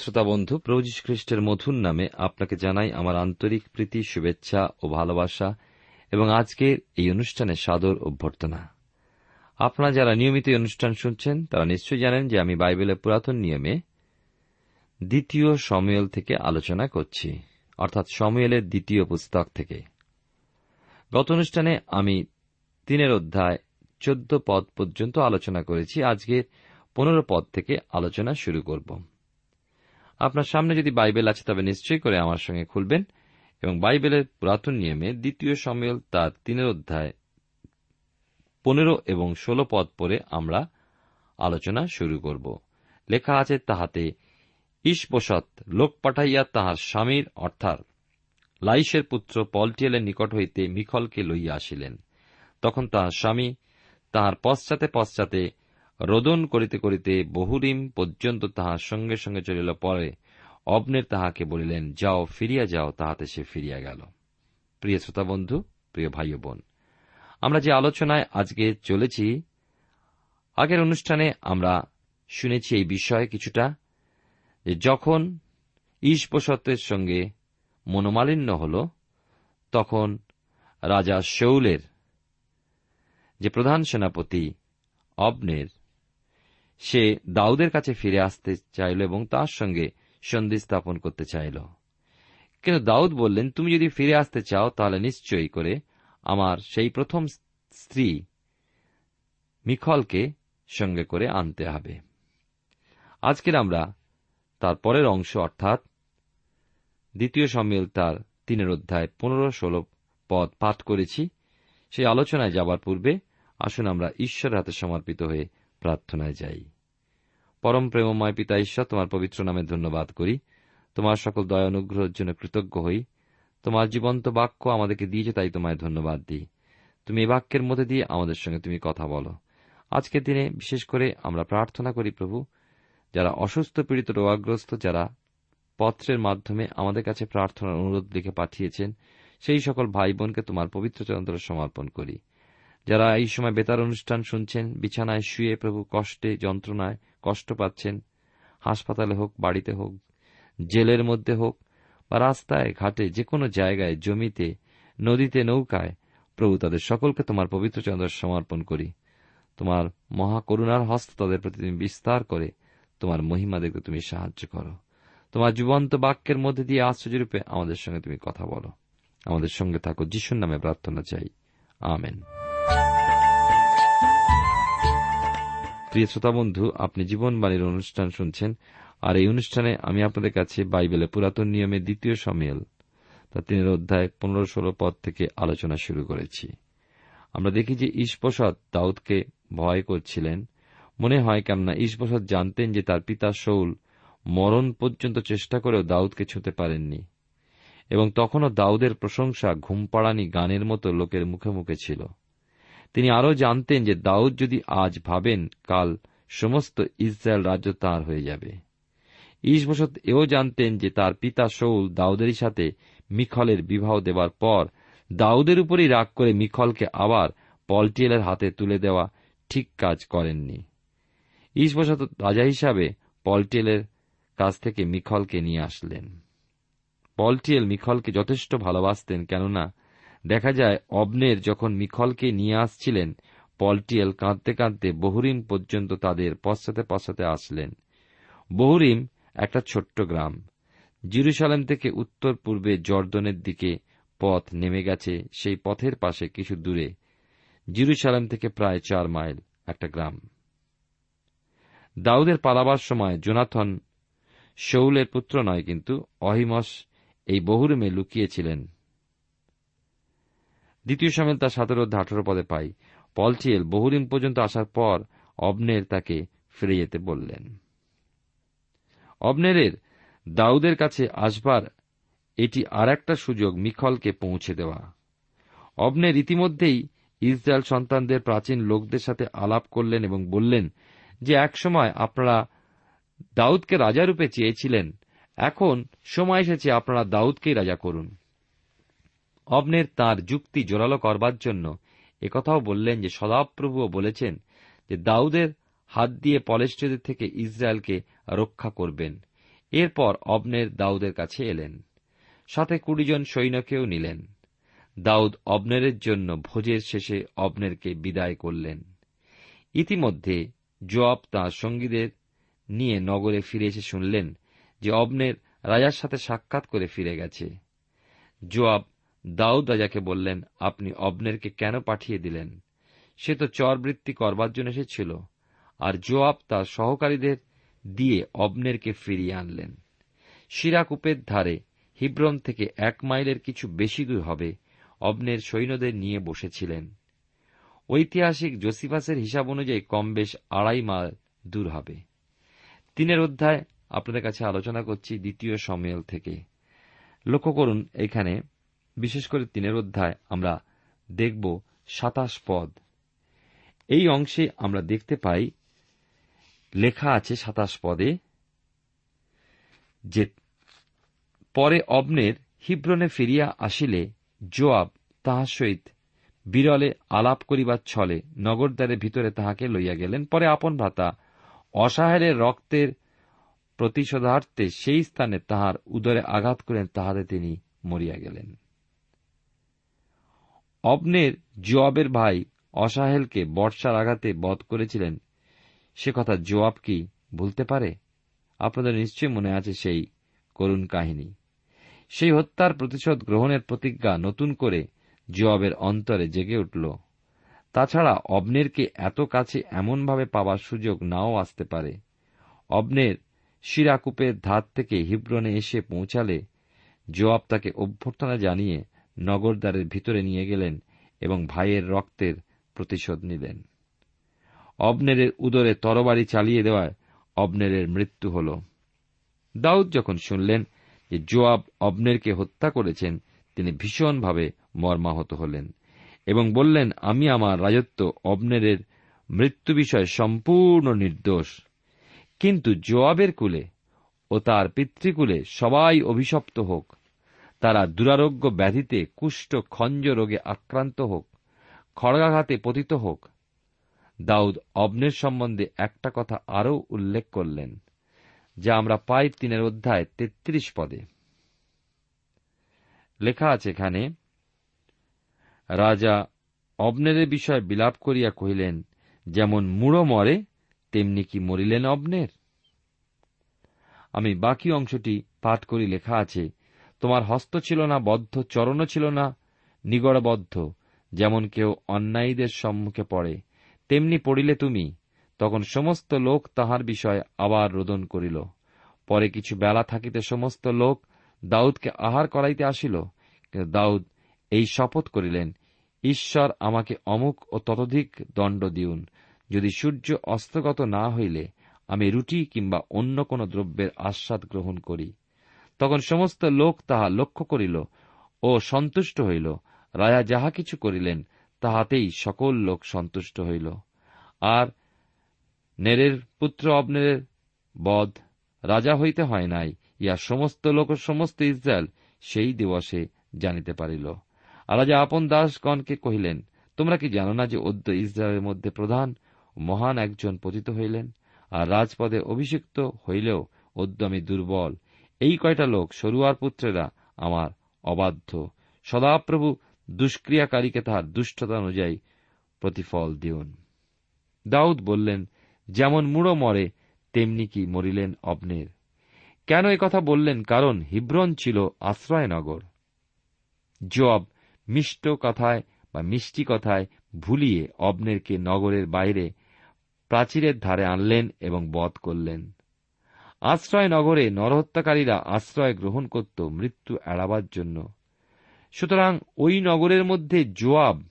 শ্রোতা বন্ধু প্রভু খ্রিস্টের মধুর নামে আপনাকে জানাই আমার আন্তরিক প্রীতি, শুভেচ্ছা ও ভালোবাসা এবং আজকের এই অনুষ্ঠানে সাদর অভ্যর্থনা। আপনারা যারা নিয়মিত অনুষ্ঠান শুনছেন, তারা নিশ্চয়ই জানেন যে আমি বাইবেলের পুরাতন নিয়মে দ্বিতীয় সময়েল থেকে আলোচনা করছি, অর্থাৎ সময়েলের দ্বিতীয় পুস্তক থেকে। গত অনুষ্ঠানে আমি তিনের অধ্যায় চোদ্দ পদ পর্যন্ত আলোচনা করেছি, আজকের পনেরো পদ থেকে আলোচনা শুরু করব। আপনার সামনে যদি বাইবেল আছে, তবে নিশ্চয়ই করে আমার সঙ্গে খুলবেন। এবং বাইবেলের পুরাতন নিয়মে দ্বিতীয় সময়েল তার তিনের অধ্যায় পনেরো এবং ষোলো পদ পরে আমরা আলোচনা শুরু করব। লেখা আছে, তাহাতে ঈশবসত লোক পাঠাইয়া তাহার স্বামীর, অর্থাৎ লাইসের পুত্র পলটিয়েলের নিকট হইতে মিখলকে লইয়া আসিলেন। তখন তাহার স্বামী তাহার পশ্চাতে পশ্চাতে রোদন করিতে করিতে বহুরিম পর্যন্ত তাহার সঙ্গে সঙ্গে চলিল, পরে অবনের তাহাকে বলিলেন, যাও, ফিরিয়া যাও, তাহাতে সে ফিরিয়া গেল। প্রিয় শ্রোতা বন্ধু, প্রিয় ভাই বোন, আমরা যে আলোচনায় আজকে চলেছি, আগের অনুষ্ঠানে আমরা শুনেছি এই বিষয়ে কিছুটা, যে যখন ঈশপসতের সঙ্গে মনোমালিন্য হল, তখন রাজা শৌলের যে প্রধান সেনাপতি অবনের সে দাউদের কাছে ফিরে আসতে চাইল এবং তার সঙ্গে সন্ধি স্থাপন করতে চাইল। কিন্তু দাউদ বললেন, তুমি যদি ফিরে আসতে চাও, তাহলে নিশ্চয়ই করে আমার সেই প্রথম স্ত্রী মিখলকে সঙ্গে করে আনতে হবে। আজকের আমরা তার পরের অংশ, অর্থাৎ দ্বিতীয় সম্মেল তার তিনের অধ্যায় পনেরো ষোলো পদ পাঠ করেছি। সেই আলোচনায় যাবার পূর্বে আসুন আমরা ঈশ্বরের হাতে সমর্পিত হয়ে প্রার্থনায় যাই। পরম প্রেমময় পিতা ঈশ্বর, তোমার পবিত্র নামে ধন্যবাদ করি। তোমার সকল দয় অনুগ্রহের জন্য কৃতজ্ঞ হই। তোমার জীবন্ত বাক্য আমাদেরকে দিয়েছে, তাই তোমায় ধন্যবাদ দিই। তুমি এই বাক্যের মধ্যে দিয়ে আমাদের সঙ্গে তুমি কথা বলো। আজকের দিনে বিশেষ করে আমরা প্রার্থনা করি, প্রভু, যারা অসুস্থ, পীড়িত, রোগাগ্রস্ত, যারা পত্রের মাধ্যমে আমাদের কাছে প্রার্থনার অনুরোধ লিখে পাঠিয়েছেন, সেই সকল ভাই বোনকে তোমার পবিত্র চন্দ্র সমর্পণ করি। যারা এই সময় বেতার অনুষ্ঠান শুনছেন, বিছানায় শুয়ে প্রভু কষ্টে, যন্ত্রণায় কষ্ট পাচ্ছেন, হাসপাতালে হোক, বাড়িতে হোক, জেলের মধ্যে হোক, বা রাস্তায়, ঘাটে যে কোনো জায়গায়, জমিতে, নদীতে, নৌকায়, প্রভু তাদের সকলকে তোমার পবিত্র চন্দ্র সমর্পণ করি। তোমার মহাকরুণার হস্ত তাদের প্রতি তুমি বিস্তার করে, তোমার মহিমা দেখতে তুমি সাহায্য করো। তোমার জীবন্ত বাক্যের মধ্যে দিয়ে আশ্চর্যরূপে আমাদের সঙ্গে তুমি কথা বলো। আমাদের সঙ্গে থাকো, যিশুর নামে প্রার্থনা চাই। আমেন। প্রিয় শ্রোতা বন্ধু, আপনি জীবনবাণীর অনুষ্ঠান শুনছেন, আর এই অনুষ্ঠানে আমি আপনাদের কাছে বাইবেলে পুরাতন নিয়মের দ্বিতীয় সমিল তা তিনের অধ্যায় পনেরো ষোলো পদ থেকে আলোচনা শুরু করেছি। আমরা দেখি যে ঈশপ্রসাদ দাউদকে ভয় করছিলেন। মনে হয় কেননা ঈশপ্রসাদ জানতেন যে তার পিতা শৌল মরণ পর্যন্ত চেষ্টা করেও দাউদকে ছুঁতে পারেননি, এবং তখনও দাউদের প্রশংসা ঘুমপাড়ানি গানের মতো লোকের মুখে মুখে ছিল। তিনি আরও জানতেন যে দাউদ যদি আজ ভাবেন, কাল সমস্ত ইসরায়েল রাজ্য তাঁর হয়ে যাবে। ঈশবসত এও জানতেন যে তার পিতা শৌল দাউদেরই সাথে মিখলের বিবাহ দেবার পর দাউদের উপরই রাগ করে মিখলকে আবার পলটিয়েলের হাতে তুলে দেওয়া ঠিক কাজ করেননি। ঈশবসত রাজা হিসাবে পলটিয়েলের কাছ থেকে মিখলকে নিয়ে আসলেন। পলটিয়েল মিখলকে যথেষ্ট ভালোবাসতেন, কেননা দেখা যায়, অবনের যখন মিখলকে নিয়ে আসছিলেন, পলটিয়েল কাঁদতে কাঁদতে বহুরিম পর্যন্ত তাদের পশ্চাতে পশ্চাতে আসলেন। বহুরিম একটা ছোট্ট গ্রাম। জিরুসালেম থেকে উত্তর পূর্বে জর্দনের দিকে পথ নেমে গেছে, সেই পথের পাশে কিছু দূরে। জিরুসালেম থেকে প্রায় চার মাইল একটা গ্রাম। দাউদের পালাবার সময় জোনাথন শৌলের পুত্র নয় কিন্তু অহিমস এই বহুরুমে লুকিয়েছিলেন। দ্বিতীয় সামিল তার সতেরো আঠারো পদে পাই। পলচিয়েল বহুদিন পর্যন্ত আসার পর অবনের তাকে ফিরে যেতে বললেন। অবনেরের দাউদের কাছে আসবার এটি আর একটা সুযোগ মিখলকে পৌঁছে দেওয়া। অবনের ইতিমধ্যেই ইসরায়েল সন্তানদের প্রাচীন লোকদের সাথে আলাপ করলেন এবং বললেন যে একসময় আপনারা দাউদকে রাজারূপে চেয়েছিলেন, এখন সময় এসেছে আপনারা দাউদকেই রাজা করুন। অবনের তার যুক্তি জোরালো করবার জন্য একথাও বললেন যে সদাপ্রভুও বলেছেন যে দাউদের হাত দিয়ে পলেষ্টদের থেকে ইসরায়েলকে রক্ষা করবেন। এরপর অবনের দাউদের কাছে এলেন। সাথে কুড়ি জন সৈন্যকেও নিলেন। দাউদ অবনেরের জন্য ভোজের শেষে অবনেরকে বিদায় করলেন। ইতিমধ্যে জোয়াব তাঁর সঙ্গীদের নিয়ে নগরে ফিরে এসে শুনলেন যে অবনের রাজার সাথে সাক্ষাৎ করে ফিরে গেছে। জোয়াব দাউদ রাজাকে বললেন, আপনি অবনেরকে কেন পাঠিয়ে দিলেন? সে তো চরবৃত্তি করবার জন্য এসেছিল, আর জোয়াব তার সহকারীদের দিয়ে অবনেরকে ফিরিয়ে আনলেন। শিরাকূপের ধারে, হিব্রন থেকে এক মাইলের কিছু বেশি দূর হবে, অবনের সৈন্যদের নিয়ে বসেছিলেন। ঐতিহাসিক জোসিফাসের হিসাব অনুযায়ী কম বেশ আড়াই মাইল দূর হবে। তিনের অধ্যায় আপনাদের কাছে আলোচনা করছি দ্বিতীয় সম্মেল থেকে। লক্ষ্য করুন, এখানে বিশেষ করে তিনের অধ্যায় আমরা দেখব সাতাশ পদ। এই অংশে আমরা দেখতে পাই, লেখা আছে সাতাশ পদে যে, পরে অবনের হিব্রনে ফিরিয়া আসিলে জোয়াব তাহার সহিত বিরলে আলাপ করিবার ছলে নগরদ্বারের ভিতরে তাহাকে লইয়া গেলেন। পরে আপন ভাতা অসহায়ের রক্তের প্রতিশোধার্থে সেই স্থানে তাহার উদরে আঘাত করেন তাহাতে তিনি মরিয়া গেলেন। অবনের জোয়াবের ভাই অসাহেলকে বর্ষার আঘাতে বধ করেছিলেন। সে কথা জোয়াব কি ভুলতে পারে? আপনাদের নিশ্চয় মনে আছে সেই করুণ কাহিনী। সেই হত্যার প্রতিশোধ গ্রহণের প্রতিজ্ঞা নতুন করে জোয়াবের অন্তরে জেগে উঠল। তাছাড়া অবনেরকে এত কাছে এমনভাবে পাবার সুযোগ নাও আসতে পারে। অবনের শিরাকূপের ধার থেকে হিব্রনে এসে পৌঁছালে জোয়াব তাকে অভ্যর্থনা জানিয়ে নগরদ্বারের ভিতরে নিয়ে গেলেন এবং ভাইয়ের রক্তের প্রতিশোধ নিলেন। অবনেরের উদরে তরবারি চালিয়ে দেওয়ায় অবনেরের মৃত্যু হল। দাউদ যখন শুনলেন যে জোয়াব অবনেরকে হত্যা করেছেন, তিনি ভীষণভাবে মর্মাহত হলেন এবং বললেন, আমি আমার রাজত্ব অবনেরের মৃত্যু বিষয়ে সম্পূর্ণ নির্দোষ। কিন্তু জোয়াবের কুলে ও তার পিতৃকুলে সবাই অভিশপ্ত হোক। তারা দুরারোগ্য ব্যাধিতে কুষ্ঠ খঞ্জ রোগে আক্রান্ত হোক, খড়গাঘাতে পতিত হোক। দাউদ অবনের সম্বন্ধে একটা কথা আরও উল্লেখ করলেন, যা আমরা পাই তিনের অধ্যায় তেত্রিশ পদে। লেখা আছে এখানে, রাজা অবনেরের বিষয়ে বিলাপ করিয়া কহিলেন, যেমন মুড়ো মরে, তেমনি কি মরিলেন অবনের আমি বাকি অংশটি পাঠ করি, লেখা আছে তোমার হস্ত ছিল না, বদ্ধ চরণও ছিল না, নিগড়বদ্ধ, যেমন কেউ অন্যায়ীদের সম্মুখে পড়ে। তেমনি পড়িলে তুমি, তখন সমস্ত লোক তাহার বিষয়ে আবার রোদন করিল। পরে কিছু বেলা থাকিতে সমস্ত লোক দাউদকে আহার করাইতে আসিল, কিন্তু দাউদ এই শপথ করিলেন, ঈশ্বর আমাকে অমুক ও ততোধিক দণ্ড দিউন। যদি সূর্য অস্তগত না হইলে, আমি রুটি কিংবা অন্য কোন দ্রব্যের আস্বাদ গ্রহণ করি। তখন সমস্ত লোক তাহা লক্ষ্য করিল ও সন্তুষ্ট হইল। রাজা যাহা কিছু করিলেন, তাহাতেই সকল লোক সন্তুষ্ট হইল। আর নেরের পুত্র অবনেরের বধ রাজা হইতে হয় নাই ইয়া সমস্ত লোক সমস্ত ইসরায়েল সেই দিবসে জানিতে পারিল। আর রাজা আপন দাসগণকে কহিলেন, তোমরা কি জানো না যে অদ্য ইসরায়েলের মধ্যে প্রধান মহান একজন পতিত হইলেন? আর রাজপদে অভিষিক্ত হইলেও অদ্য আমি দুর্বল এই কয়টা লোক সরুয়ার পুত্রেরা আমার অবাধ্য। সদাপ্রভু দুষ্ক্রিয়াকারীকে তাহার দুষ্টতা অনুযায়ী প্রতিফল দিউন। দাউদ বললেন, যেমন মুড়ো মরে, তেমনি কি মরিলেন অবনের কেন কথা বললেন? কারণ হিব্রন ছিল আশ্রয়নগর। জব মিষ্ট কথায় বা মিষ্টি কথায় ভুলিয়ে অবনেরকে নগরের বাইরে প্রাচীরের ধারে আনলেন এবং বধ করলেন। আশ্রয় নগরে নরহত্যাকারীরা আশ্রয় গ্রহণ করত মৃত্যু এড়াবার জন্য। সুতরাং ওই নগরের মধ্যে জোয়াব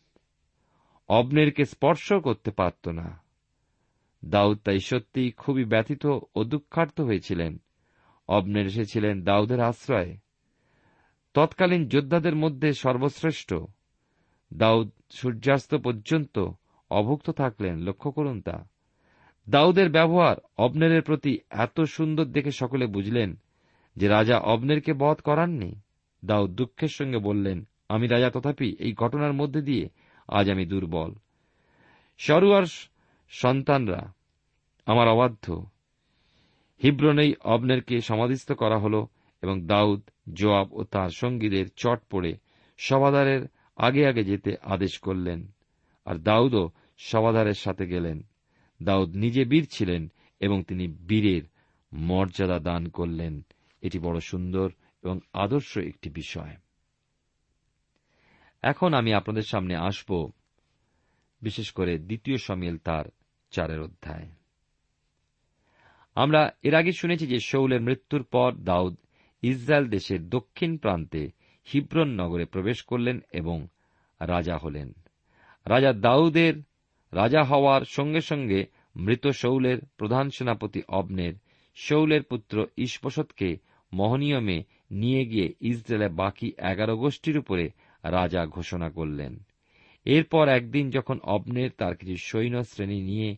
অবনেরকে স্পর্শ করতে পারত না। দাউদ তাই সত্যি খুবই ব্যথিত ও দুঃখার্থ হয়েছিলেন। অবনের এসেছিলেন দাউদের আশ্রয়ে। তৎকালীন যোদ্ধাদের মধ্যে সর্বশ্রেষ্ঠ। দাউদ সূর্যাস্ত পর্যন্ত অভুক্ত থাকলেন, লক্ষ্য করুন তা। দাউদের ব্যবহার অবনেরের প্রতি এত সুন্দর দেখে সকলে বুঝলেন যে রাজা অবনেরকে বধ করাননি। দাউদ দুঃখের সঙ্গে বললেন, আমি রাজা, তথাপি এই ঘটনার মধ্যে দিয়ে আজ আমি দুর্বল। সরুয়ার সন্তানরা আমার অবাধ্য। হিব্রনেই অবনেরকে সমাধিস্থ করা হল এবং দাউদ, জোয়াব ও তার সঙ্গীদের চট পড়ে সভাদারের আগে আগে যেতে আদেশ করলেন। আর দাউদও সভাদারের সাথে গেলেন। দাউদ নিজে বীর ছিলেন এবং তিনি বীরের মর্যাদা দান করলেন। এটি বড় সুন্দর এবং আদর্শ একটি বিষয়। এখন আমি আপনাদের সামনে আসব, বিশেষ করে দ্বিতীয় সমিল তার চারের অধ্যায়। আমরা এর আগে শুনেছি যে শৌলের মৃত্যুর পর দাউদ ইসরায়েল দেশের দক্ষিণ প্রান্তে হিব্রন নগরে প্রবেশ করলেন এবং রাজা হলেন। রাজা দাউদের রাজা হওয়ার সঙ্গে সঙ্গে মৃত শৌলের প্রধান সেনাপতি অবনের শৌলের পুত্র ঈশবসতকে মহনিয়মে নিয়ে গিয়ে ইসরায়েলের বাকি এগারো গোষ্ঠীর উপরে রাজা ঘোষণা করলেন। এরপর একদিন যখন অবনের তার কিছু সৈন্য শ্রেণি নিয়ে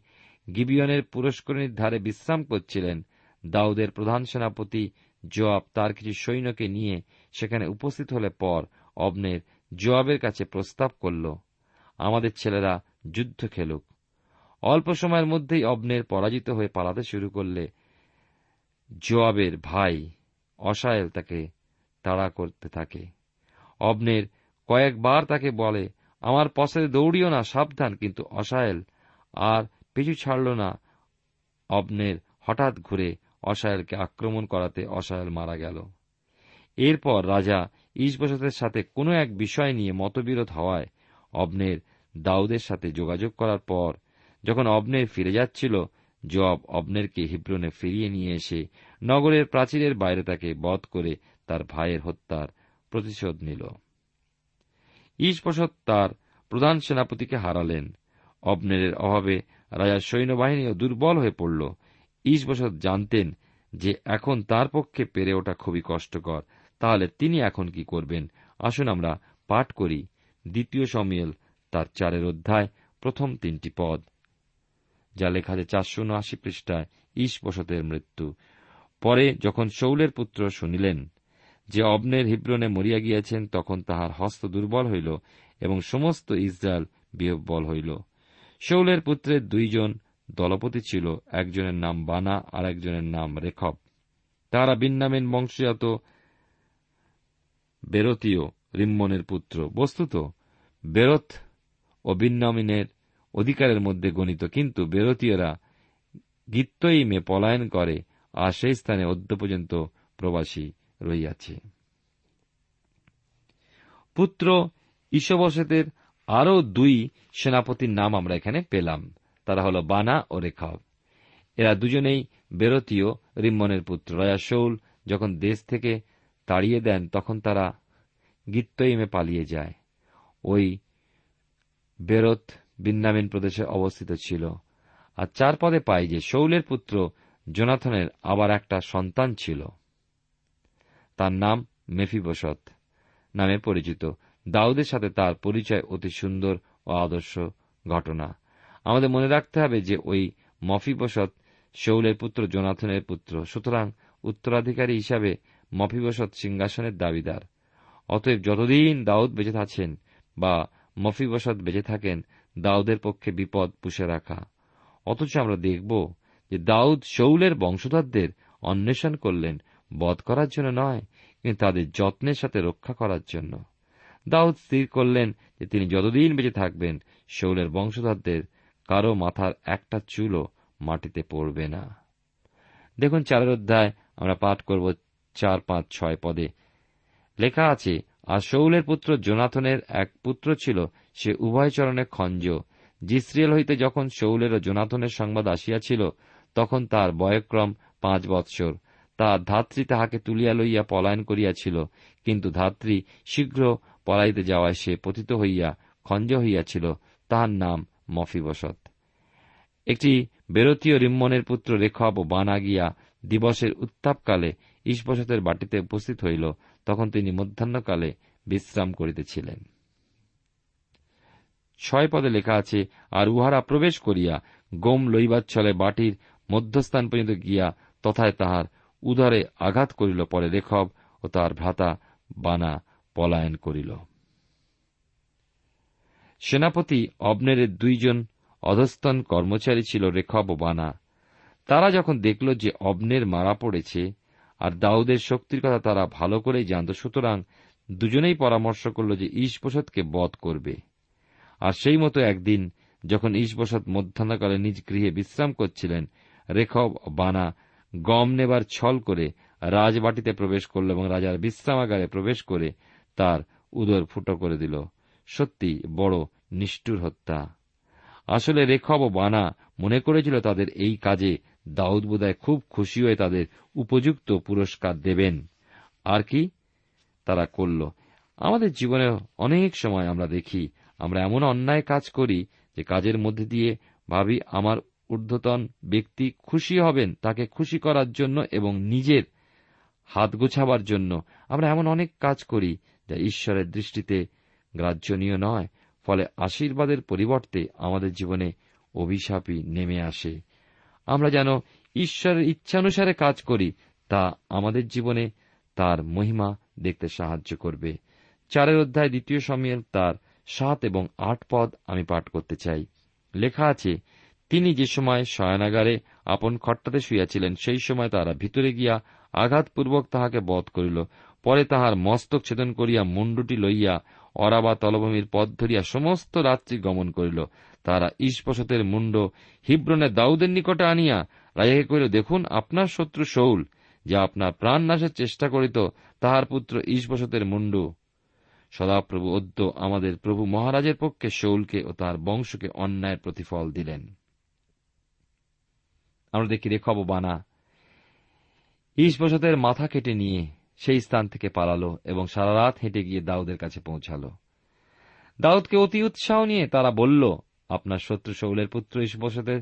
গিবিয়নের পুরস্করণীর ধারে বিশ্রাম করছিলেন, দাউদের প্রধান সেনাপতি জোয়াব তার কিছু সৈন্যকে নিয়ে সেখানে উপস্থিত হলে পর অবনের জোয়াবের কাছে প্রস্তাব করল, আমাদের ছেলেরা যুদ্ধ খেলুক। অল্প সময়ের মধ্যেই অবনের পরাজিত হয়ে পালাতে শুরু করলে জোয়াবের ভাই অসায়েল তাকে তাড়া করতে থাকে। অবনের কয়েকবার তাকে বলে, আমার পশে দৌড়িও না, সাবধান। কিন্তু অসায়েল আর পিছু ছাড়ল না। অবনের হঠাৎ ঘুরে অসায়েলকে আক্রমণ করাতে অসায়েল মারা গেল। এরপর রাজা ঈশবসতের সাথে কোনো এক বিষয় নিয়ে মতবিরোধ হওয়ায় অবনের দাউদের সাথে যোগাযোগ করার পর, যখন অবনের ফিরে যাচ্ছিল জব অবনেরকে হিব্রনে ফিরিয়ে নিয়ে এসে নগরের প্রাচীরের বাইরে তাকে বধ করে তার ভাইয়ের হত্যার প্রতিশোধ নিল। ঈশবসত তার প্রধান সেনাপতিকে হারালেন। অবনেরের অভাবে রাজার সৈন্যবাহিনীও দুর্বল হয়ে পড়ল। ঈশবসত জানতেন যে এখন তার পক্ষে পেরে ওঠা খুবই কষ্টকর। তাহলে তিনি এখন কি করবেন? আসুন আমরা পাঠ করি। দ্বিতীয় সমিয়েল তার চারের অধ্যায়, প্রথম তিনটি পদ, যা লেখা আছে চারশো উনআশি পৃষ্ঠায় ঈশ বসতের মৃত্যু। পরে যখন শৌলের পুত্র শুনিলেন যে অবনের হিব্রনে মরিয়া গিয়াছেন, তখন তাহার হস্ত দুর্বল হইল এবং সমস্ত ইসরায়েল বিহব্বল হইল। শৌলের পুত্রের দুইজন দলপতি ছিল, একজনের নাম বানা আর একজনের নাম রেখব। তারা বিন্নামেন বংশজাত বেরতীয় রিম্মনের পুত্র। বস্তুত বেরত ও বিন্নামিনের অধিকারের মধ্যে গণিত, কিন্তু বেরতীয়রা গীত্তইমে পলায়ন করে আর সেই স্থানে অদ্য পর্যন্ত প্রবাসী রইয়াছে পুত্র ঈশবসেতের আরও দুই সেনাপতির নাম আমরা এখানে পেলাম। তারা হল বানা ও রেখাব। এরা দুজনেই বেরতীয় রিম্মনের পুত্র। রাজা শৌল যখন দেশ থেকে তাড়িয়ে দেন, তখন তারা গিত্তইমে পালিয়ে যায়। ওই বেরত বিন্নামিন প্রদেশে অবস্থিত ছিল। আর চার পদে পাই যে শৌলের পুত্র জোনাথনের আবার একটা সন্তান ছিল। তার নাম মেফিবসত নামে পরিচিত। দাউদের সাথে তার পরিচয় অতি সুন্দর ও আদর্শ ঘটনা। আমাদের মনে রাখতে হবে যে ওই মফিবসত শৌলের পুত্র জোনাথনের পুত্র। সুতরাং উত্তরাধিকারী হিসাবে মফিবসত সিংহাসনের দাবিদার। অতএব যতদিন দাউদ বেঁচে আছেন বা মফিবসত বেঁচে থাকেন, দাউদের পক্ষে বিপদ পুষে রাখা। অথচ আমরা দেখব যে দাউদ শৌলের বংশধরদের অন্বেষণ করলেন, বধ করার জন্য নয়, কিন্তু তাদের যত্নের সাথে রক্ষা করার জন্য। দাউদ স্থির করলেন যে তিনি যতদিন বেঁচে থাকবেন, শৌলের বংশধরদের কারও মাথার একটা চুলও মাটিতে পড়বে না। দেখুন, চারের অধ্যায় আমরা পাঠ করব চার, পাঁচ, ছয় পদে। লেখা আছে আর শৌলের পুত্র জোনাথনের এক পুত্র ছিল, সে উভয় চরণে খঞ্জ। জিসরিয়েল হইতে যখন শৌলের ও জোনাথনের সংবাদ আসিয়াছিল, তখন তার বয়ক্রম পাঁচ বৎসর। তার ধাত্রী তাহাকে তুলিয়া লইয়া পলায়ন করিয়াছিল, কিন্তু ধাত্রী শীঘ্র পলাইতে যাওয়ায় সে পতিত হইয়া খঞ্জ হইয়াছিল, তাহার নাম মফিবসত। একটি বেরতীয় রিম্মনের পুত্র রেখব ও বানা গিয়া দিবসের উত্তাপকালে ঈশবসতের বাটিতে উপস্থিত হইল তখন তিনি মধ্যাহ্নকালে বিশ্রাম করিতেছিলেন। ছয় পদে লেখা আছে, আর উহারা প্রবেশ করিয়া গোম লইবার ছলে বাটির মধ্যস্থান পর্যন্ত গিয়া তথায় তাহার উদরে আঘাত করিল। পরে রেখব ও তাহার ভ্রাতা বানা পলায়ন করিল। সেনাপতি অবনেরের দুইজন অধস্তন কর্মচারী ছিল রেখব ও বানা। তারা যখন দেখল যে অবনের মারা পড়েছে আর দাউদের শক্তির কথা তারা ভালো করেই জানত। সুতরাং দুজনেই পরামর্শ করল যে ঈশবসতকে বধ করবে। আর সেই মতো একদিন যখন ঈশবসত মধ্যাহ্নকালে নিজ গৃহে বিশ্রাম করছিলেন, রেখব বানা গম নেবার ছল করে রাজবাটিতে প্রবেশ করল এবং রাজার বিশ্রামাগারে প্রবেশ করে তার উদর ফুটো করে দিল। সত্যি বড় নিষ্ঠুর হত্যা। আসলে রেখব ও বানা মনে করেছিল তাদের এই কাজে দাউদ বোধহয় খুব খুশি হয়ে তাদের উপযুক্ত পুরস্কার দেবেন। আর কি? তারা করল, আমাদের জীবনে অনেক সময় আমরা দেখি, আমরা এমন অন্যায় কাজ করি যে কাজের মধ্যে দিয়ে ভাবি আমার ঊর্ধ্বতন ব্যক্তি খুশি হবেন, তাকে খুশি করার জন্য এবং নিজের হাত গোছাবার জন্য। আমরা এমন অনেক কাজ করি যা ঈশ্বরের দৃষ্টিতে গ্রাহ্যনীয় নয়, ফলে আশীর্বাদের পরিবর্তে আমাদের জীবনে অভিশাপই নেমে আসে। আমরা যেন ঈশ্বরের ইচ্ছানুসারে কাজ করি, তা আমাদের জীবনে তার মহিমা দেখতে সাহায্য করবে। চারের অধ্যায় দ্বিতীয় সমিয়েল তার সাত এবং আট পদ আমি পাঠ করতে চাই। লেখা আছে, তিনি যে সময় শয়নাগারে আপন খট্টাতে শুইয়াছিলেন, সেই সময় তারা ভিতরে গিয়া আঘাতপূর্বক তাহাকে বধ করিল। পরে তাহার মস্তক ছেদন করিয়া মুন্ডুটি লইয়া অরাবা তলভূমির পথ ধরিয়া সমস্ত রাত্রি গমন করিল। তারা ঈশপশতের মুন্ড হিব্রনে দাউদের নিকটে আনিয়া রাজাকে কহিল, দেখুন, আপনার শত্রু শৌল, যে আপনার প্রাণ নাশের চেষ্টা করিত, তাহার পুত্র ঈশবসতের মুন্ডু। সদাপ্রভু অদ্য আমাদের প্রভু মহারাজের পক্ষে শৌলকে ও তার বংশকে অন্যায়ের প্রতিফল দিলেন। আমরা দেখি রেখব বানা ঈশবসতের মাথা কেটে নিয়ে সেই স্থান থেকে পালালো এবং সারা রাত হেঁটে গিয়ে দাউদের কাছে পৌঁছাল। দাউদকে অতি উৎসাহ নিয়ে তারা বলল আপনার শত্রু শৌলের পুত্র ইসবসতের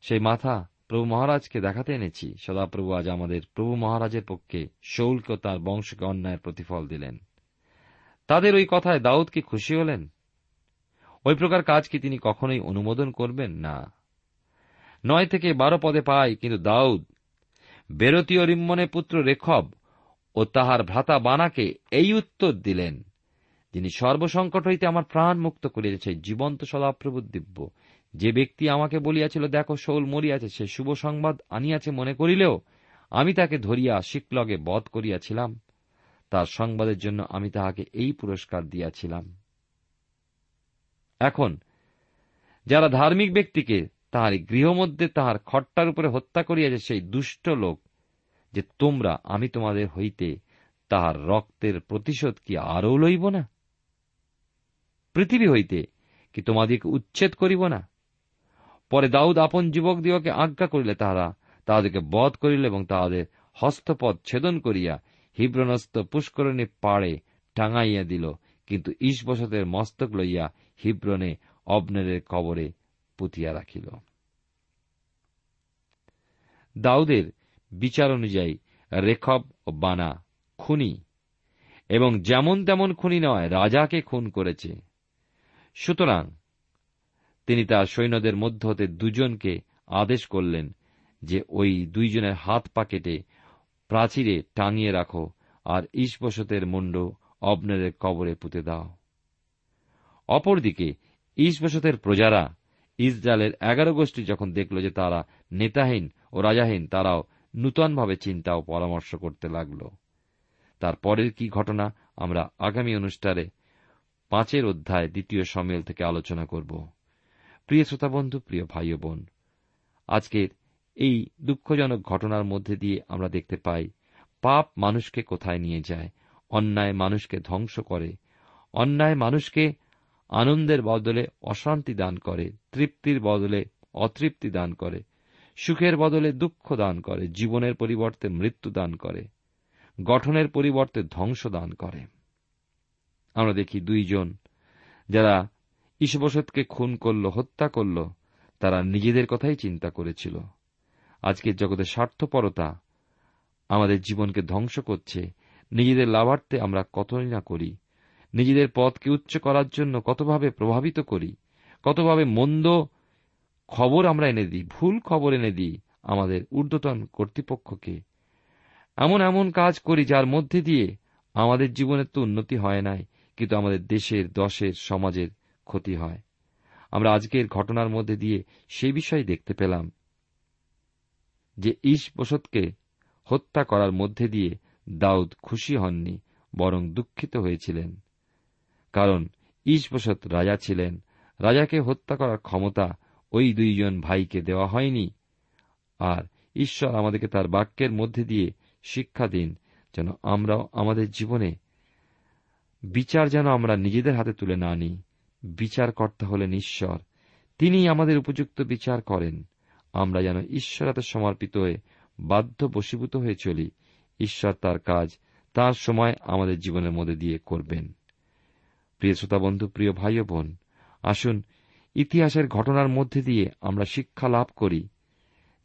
সেই মাথা প্রভু মহারাজকে দেখাতে এনেছি। সদাপ্রভু আজ আমাদের প্রভু মহারাজের পক্ষে শৌলকে তার বংশকে অন্যায়ের প্রতিফল দিলেন। তাদের ওই কথায় দাউদ কি খুশি হলেন? ওই প্রকার কাজ কি তিনি কখনোই অনুমোদন করবেন? না। নয় থেকে বারো পদে পাই, কিন্তু দাউদ বেরতীয় রিম্মনের পুত্র রেখব ও তাহার ভ্রাতা বানাকে এই উত্তর দিলেন। যিনি সর্বসংকট হইতে আমার প্রাণ মুক্ত করিয়াছে, জীবন্ত সদাপ্রভু দিব্য। যে ব্যক্তি আমাকে বলিয়াছিল, দেখো, শৌল মরিয়াছে, সে শুভ সংবাদ আনিয়াছে মনে করিলেও, আমি তাকে ধরিয়া শিকলগে বধ করিয়াছিলাম। তার সংবাদের জন্য আমি তাহাকে এই পুরস্কার দিয়াছিলাম। এখন, যারা ধার্মিক ব্যক্তিকে তাহার গৃহমধ্যে তাহার খট্টার উপরে হত্যা করিয়াছে, সেই দুষ্ট লোক, যে তোমরা, আমি তোমাদের হইতে তাহার রক্তের প্রতিশোধ কি আরও লইব না? পৃথিবী হইতে কি তোমাদিকে উচ্ছেদ করিব না? পরে দাউদ আপন যুবক দিগকে আজ্ঞা করিলে তাহারা তাহাদেরকে বধ করিল এবং তাহাদের হস্তপদ ছেদন করিয়া হিব্রনস্ত পুষ্করণী পাড়ে টাঙাইয়া দিল। কিন্তু ঈশবসতের মস্তক লইয়া হিব্রনে অবনেরের কবরে পুঁতিয়া রাখিল। দাউদের বিচার অনুযায়ী রেখব ও বানা খুনি, এবং যেমন তেমন খুনি নয়, রাজাকে খুন করেছে। সুতরাং তিনি তার সৈন্যদের মধ্য হতে দুজনকে আদেশ করলেন যে ওই দুইজনের হাত পা কেটে প্রাচীরে টাঙিয়ে রাখো আর ঈশবসতের মুন্ড অবনেরের কবরে পুঁতে দাও। অপরদিকে ঈশবসতের প্রজারা ইসরায়েলের এগারো গোষ্ঠী যখন দেখল যে তারা নেতাহীন ও রাজাহীন, তারাও নূতনভাবে চিন্তা ও পরামর্শ করতে লাগল। তারপরের কি ঘটনা আমরা আগামী অনুষ্ঠানে পাঁচের অধ্যায় দ্বিতীয় সমেল থেকে আলোচনা করব। প্রিয় শ্রোতাবন্ধু, প্রিয় ভাই বোন, আজকের এই দুঃখজনক ঘটনার মধ্যে দিয়ে আমরা দেখতে পাই, পাপ মানুষকে কোথায় নিয়ে যায়, অন্যায় মানুষকে ধ্বংস করে, অন্যায় মানুষকে আনন্দের বদলে অশান্তি দান করে, তৃপ্তির বদলে অতৃপ্তি দান করে, সুখের বদলে দুঃখ দান করে, জীবনের পরিবর্তে মৃত্যু দান করে, গঠনের পরিবর্তে ধ্বংস দান করে। আমরা দেখি দুইজন। যারা ঈশ্ববসতকে খুন করল, হত্যা করল, তারা নিজেদের কথাই চিন্তা করেছিল। আজকের জগতের স্বার্থপরতা আমাদের জীবনকে ধ্বংস করছে। নিজেদের লাভার্থে আমরা কতই না করি। নিজেদের পথকে উচ্চ করার জন্য কতভাবে প্রভাবিত করি। কতভাবে মন্দ খবর আমরা এনে দিই, ভুল খবর এনে দিই আমাদের ঊর্ধ্বতন কর্তৃপক্ষকে। এমন এমন কাজ করি যার মধ্যে দিয়ে আমাদের জীবনের তো উন্নতি হয় নাই। কিন্তু আমাদের দেশের, দশের, সমাজের ক্ষতি হয়। আমরা আজকের ঘটনার মধ্যে দিয়ে সেই বিষয় দেখতে পেলাম যে ঈশ বসতকে হত্যা করার মধ্যে দিয়ে দাউদ খুশি হননি, বরং দুঃখিত হয়েছিলেন। কারণ ঈশবসত রাজা ছিলেন। রাজাকে হত্যা করার ক্ষমতা ওই দুইজন ভাইকে দেওয়া হয়নি। আর ঈশ্বর আমাদেরকে তার বাক্যের মধ্যে দিয়ে শিক্ষা দিন, যেন আমরাও আমাদের জীবনে বিচার যেন আমরা নিজেদের হাতে তুলে না নিই। বিচারকর্তা হলেন ঈশ্বর। তিনি আমাদের উপযুক্ত বিচার করেন। আমরা যেন ঈশ্বর হাতে সমর্পিত হয়ে বাধ্য বশীভূত হয়ে চলি। ঈশ্বর তার কাজ তার সময় আমাদের জীবনের মধ্যে দিয়ে করবেন। প্রিয় শ্রোতা বন্ধু প্রিয় ভাই ও বোন, আসুন ইতিহাসের ঘটনার মধ্যে দিয়ে আমরা শিক্ষা লাভ করি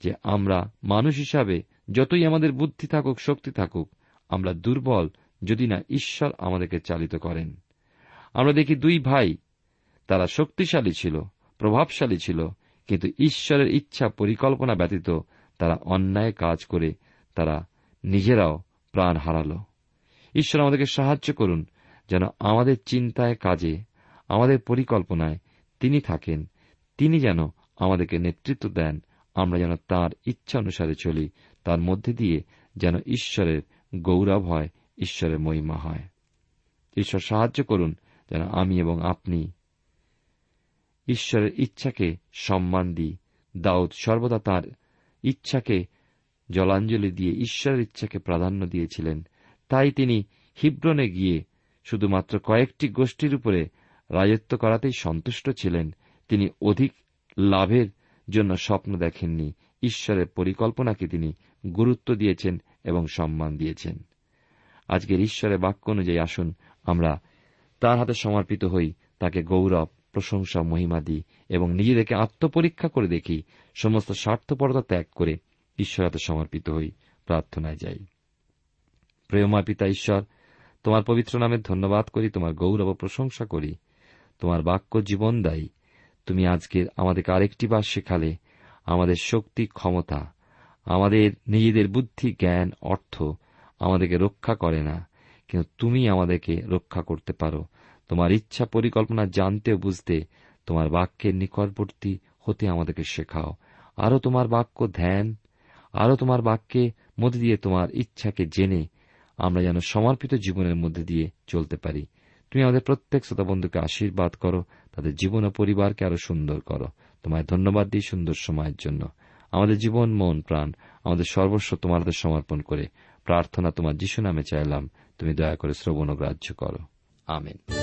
যে আমরা মানুষ হিসাবে যতই আমাদের বুদ্ধি থাকুক, শক্তি থাকুক, আমরা দুর্বল যদি না ঈশ্বর আমাদেরকে চালিত করেন। আমরা দেখি দুই ভাই, তারা শক্তিশালী ছিল, প্রভাবশালী ছিল, কিন্তু ঈশ্বরের ইচ্ছা পরিকল্পনা ব্যতীত তারা অন্যায় কাজ করে তারা নিজেরাও প্রাণ হারাল। ঈশ্বর আমাদেরকে সাহায্য করুন যেন আমাদের চিন্তায় কাজে, আমাদের পরিকল্পনায় তিনি থাকেন, তিনি যেন আমাদেরকে নেতৃত্ব দেন, আমরা যেন তার ইচ্ছা অনুসারে চলি, তার মধ্যে দিয়ে যেন ঈশ্বরের গৌরব হয় ঈশ্বরের মহিমা হয়। ঈশ্বর সাহায্য করুন যেন আমি এবং আপনি ঈশ্বরের ইচ্ছাকে সম্মান দিই। দাউদ সর্বদা তার ইচ্ছাকে জলাঞ্জলি দিয়ে ঈশ্বরের ইচ্ছাকে প্রাধান্য দিয়েছিলেন। তাই তিনি হিব্রনে গিয়ে শুধুমাত্র কয়েকটি গোষ্ঠীর উপরে রাজত্ব করাতেই সন্তুষ্ট ছিলেন। তিনি অধিক লাভের জন্য স্বপ্ন দেখেননি। ঈশ্বরের পরিকল্পনাকে তিনি গুরুত্ব দিয়েছেন এবং সম্মান দিয়েছেন। আজকের ঈশ্বরের বাক্য অনুযায়ী আসুন, আমরা তার হাতে সমর্পিত হই, তাকে গৌরব, প্রশংসা, মহিমা দিই এবং নিজেদেরকে আত্মপরীক্ষা করে দেখি, সমস্ত স্বার্থপরতা ত্যাগ করে ঈশ্বর হাতে সমর্পিত হই, প্রার্থনায় যাই। প্রেমা পিতা ঈশ্বর, তোমার পবিত্র নামে ধন্যবাদ করি, তোমার গৌরব প্রশংসা করি, তোমার বাক্য জীবন দায়ী, তুমি আজকে আমাদেরকে আরেকটি বার শেখালে, আমাদের শক্তি, ক্ষমতা, আমাদের নিজেদের বুদ্ধি, জ্ঞান, অর্থ আমাদেরকে রক্ষা করে না, কিন্তু তুমি আমাদেরকে রক্ষা করতে পারো। তোমার ইচ্ছা পরিকল্পনা জানতে বুঝতে তোমার বাক্যের নিকটবর্তী হতে আমাদেরকে শেখাও। আরও তোমার বাক্য ধ্যান, আরও তোমার বাক্যে মধ্যে দিয়ে তোমার ইচ্ছাকে জেনে আমরা যেন সমর্পিত জীবনের মধ্যে দিয়ে চলতে পারি। তুমি আমাদের প্রত্যেক শ্রোতা বন্ধুকে আশীর্বাদ করো, তাদের জীবন ও পরিবারকে আরও সুন্দর করো। তোমায় ধন্যবাদ দিই সুন্দর সময়ের জন্য। আমাদের জীবন, মন, প্রাণ, আমাদের সর্বস্ব তোমার সমর্পণ করে। প্রার্থনা তোমার যিশু নামে চাইলাম তুমি দয়া করে শ্রবণ গ্রাহ্য করো। আমেন।